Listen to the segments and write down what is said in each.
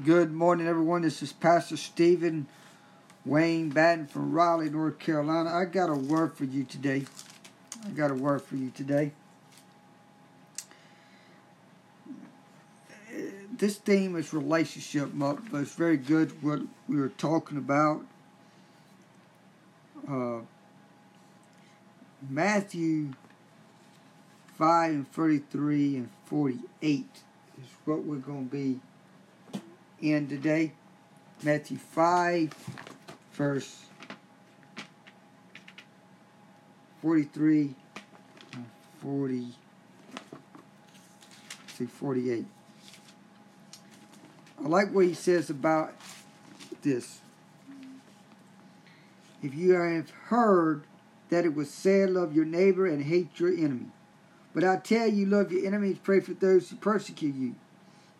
Good morning, everyone. This is Pastor Stephen Wayne Batten from Raleigh, North Carolina. I got a word for you today. I got a word for you today. This theme is relationship, but it's very good what we were talking about. Uh, Matthew 5 and 33 and 48 is what we're going to be in today. Matthew 5, verse 43 40 to 48. I like what he says about this. If you have heard that it was said, Love your neighbor and hate your enemy. But I tell you, love your enemies, pray for those who persecute you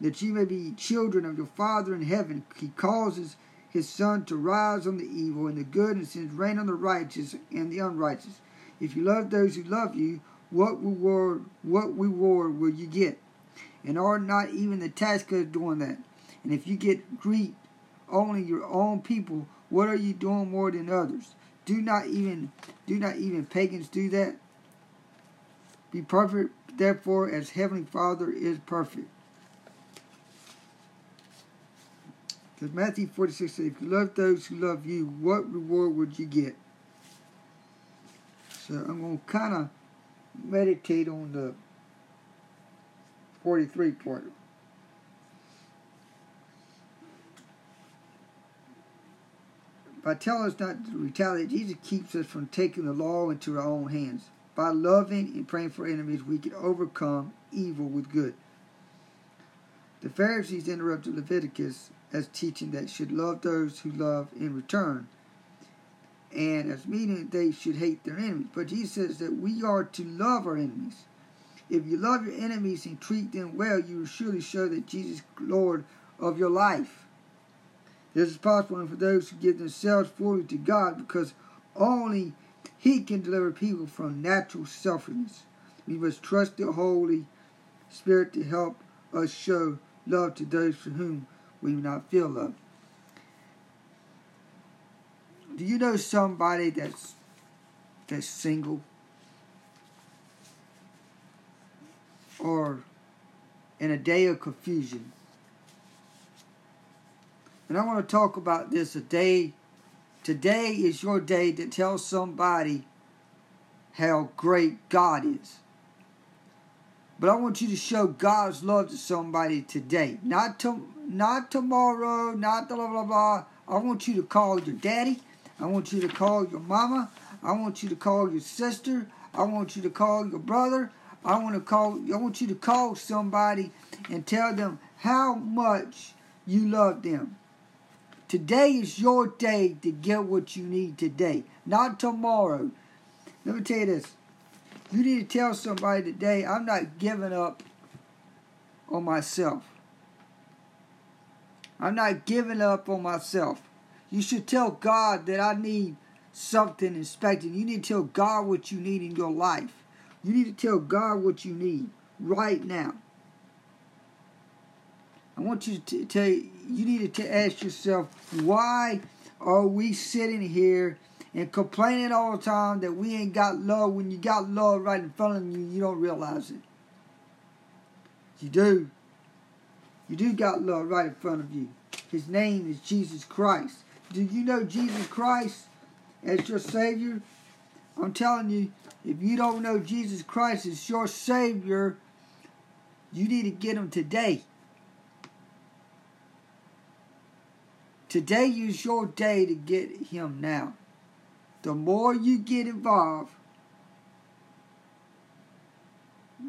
that ye may be children of your Father in heaven. He causes his sun to rise on the evil and the good, and sends rain on the righteous and the unrighteous. If you love those who love you, what reward what reward will you get? And are not even the tax collectors doing that? And if you get greet only your own people, what are you doing more than others? Do not even do not even pagans do that? Be perfect, therefore, as Heavenly Father is perfect. Matthew 46 says, If you love those who love you, what reward would you get? So I'm going to kind of meditate on the 43 part. By telling us not to retaliate, Jesus keeps us from taking the law into our own hands. By loving and praying for enemies, we can overcome evil with good. The Pharisees interrupted Leviticus as teaching that should love those who love in return, and as meaning they should hate their enemies. But Jesus says that we are to love our enemies. If you love your enemies and treat them well, you will surely show that Jesus is Lord of your life. This is possible for those who give themselves fully to God because only He can deliver people from natural selfishness. We must trust the Holy Spirit to help us show love to those for whom we do not feel love. Do you know somebody that's that's single? Or in a day of confusion? And I want to talk about this a day. Today is your day to tell somebody how great God is. But I want you to show God's love to somebody today. Not to, not tomorrow, not the blah blah blah. I want you to call your daddy. I want you to call your mama. I want you to call your sister. I want you to call your brother. I want to call I want you to call somebody and tell them how much you love them. Today is your day to get what you need today, not tomorrow. Let me tell you this. You need to tell somebody today, I'm not giving up on myself. I'm not giving up on myself. You should tell God that I need something inspected. You need to tell God what you need in your life. You need to tell God what you need right now. I want you to tell you, you need to ask yourself, why are we sitting here and complaining all the time that we ain't got love when you got love right in front of you, you don't realize it. You do. You do got love right in front of you. His name is Jesus Christ. Do you know Jesus Christ as your Savior? I'm telling you, if you don't know Jesus Christ as your Savior, you need to get him today. Today is your day to get him now the more you get involved,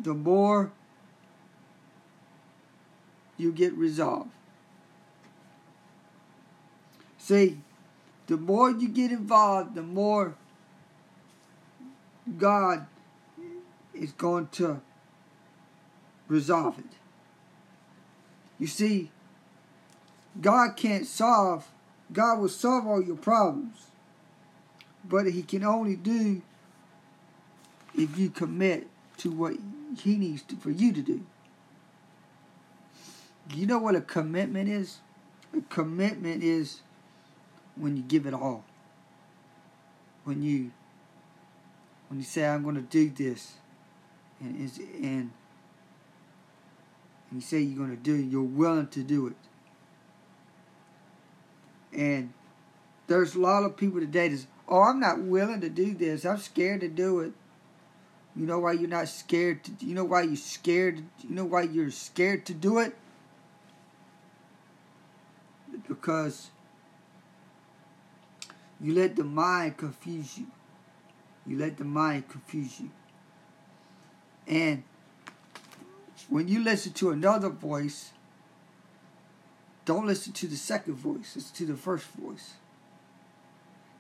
the more you get resolved. See, the more you get involved, the more God is going to resolve it. You see, God can't solve, God will solve all your problems but he can only do if you commit to what he needs to, for you to do. You know what a commitment is? A commitment is when you give it all. When you when you say I'm going to do this, and and and you say you're going to do it, you're willing to do it. And there's a lot of people today that's, oh, I'm not willing to do this. I'm scared to do it. You know why you're not scared to you know why you're scared you know why you're scared to do it? Because you let the mind confuse you. You let the mind confuse you. And when you listen to another voice, don't listen to the second voice, listen to the first voice.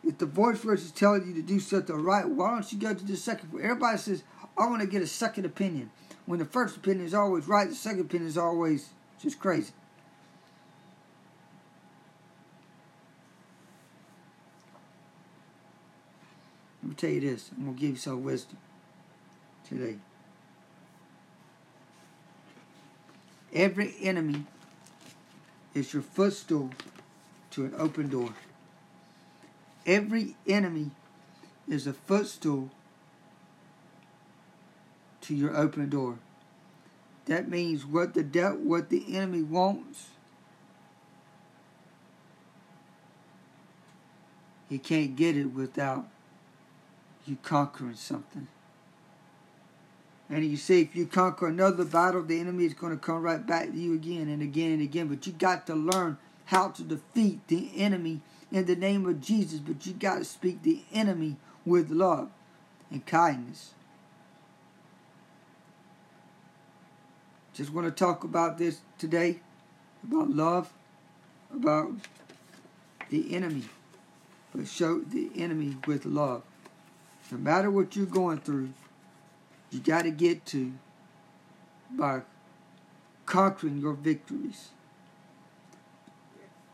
If the voice first is telling you to do something right, why don't you go to the second? Everybody says, I want to get a second opinion. When the first opinion is always right, the second opinion is always just crazy. Let me tell you this. I'm going to give you some wisdom today. Every enemy is your footstool to an open door. Every enemy is a footstool to your open door. That means what the de- what the enemy wants, he can't get it without you conquering something. And you see, if you conquer another battle, the enemy is going to come right back to you again and again and again. But you got to learn how to defeat the enemy in the name of Jesus. But you got to speak the enemy with love and kindness. Just want to talk about this today about love, about the enemy, but show the enemy with love. No matter what you're going through, you got to get to by conquering your victories.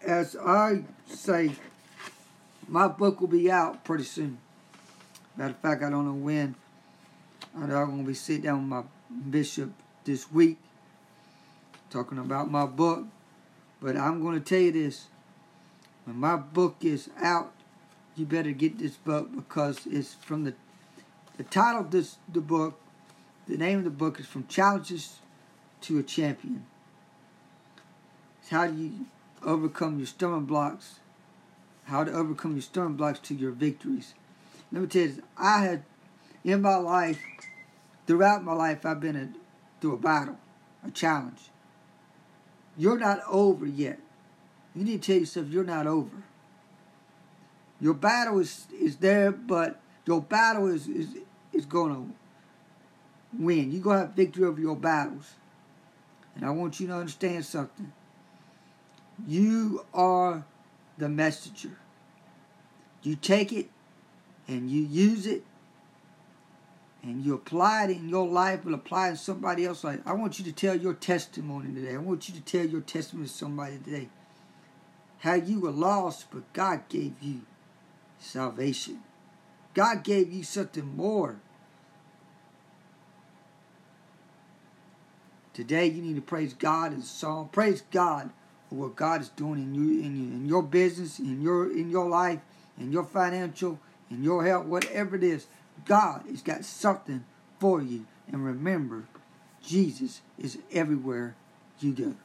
As I say, my book will be out pretty soon. Matter of fact, I don't know when. I know I'm going to be sitting down with my bishop this week talking about my book. But I'm going to tell you this. When my book is out, you better get this book because it's from the the title of this the book the name of the book is From Challenges to a Champion. It's how do you overcome your stumbling blocks, how to overcome your stumbling blocks to your victories. Let me tell you, this, I had in my life, throughout my life, I've been a, through a battle, a challenge. You're not over yet. You need to tell yourself you're not over. Your battle is, is there, but your battle is, is, is going to win. You're going to have victory over your battles. And I want you to understand something. You are the messenger. You take it and you use it and you apply it in your life, and apply it in somebody else's life. I want you to tell your testimony today. I want you to tell your testimony to somebody today. How you were lost, but God gave you salvation. God gave you something more Today you need to praise God in song. Praise God what God is doing in you, in, you, in your business, in your in your life, in your financial, in your health, whatever it is. God has got something for you. And remember, Jesus is everywhere you go.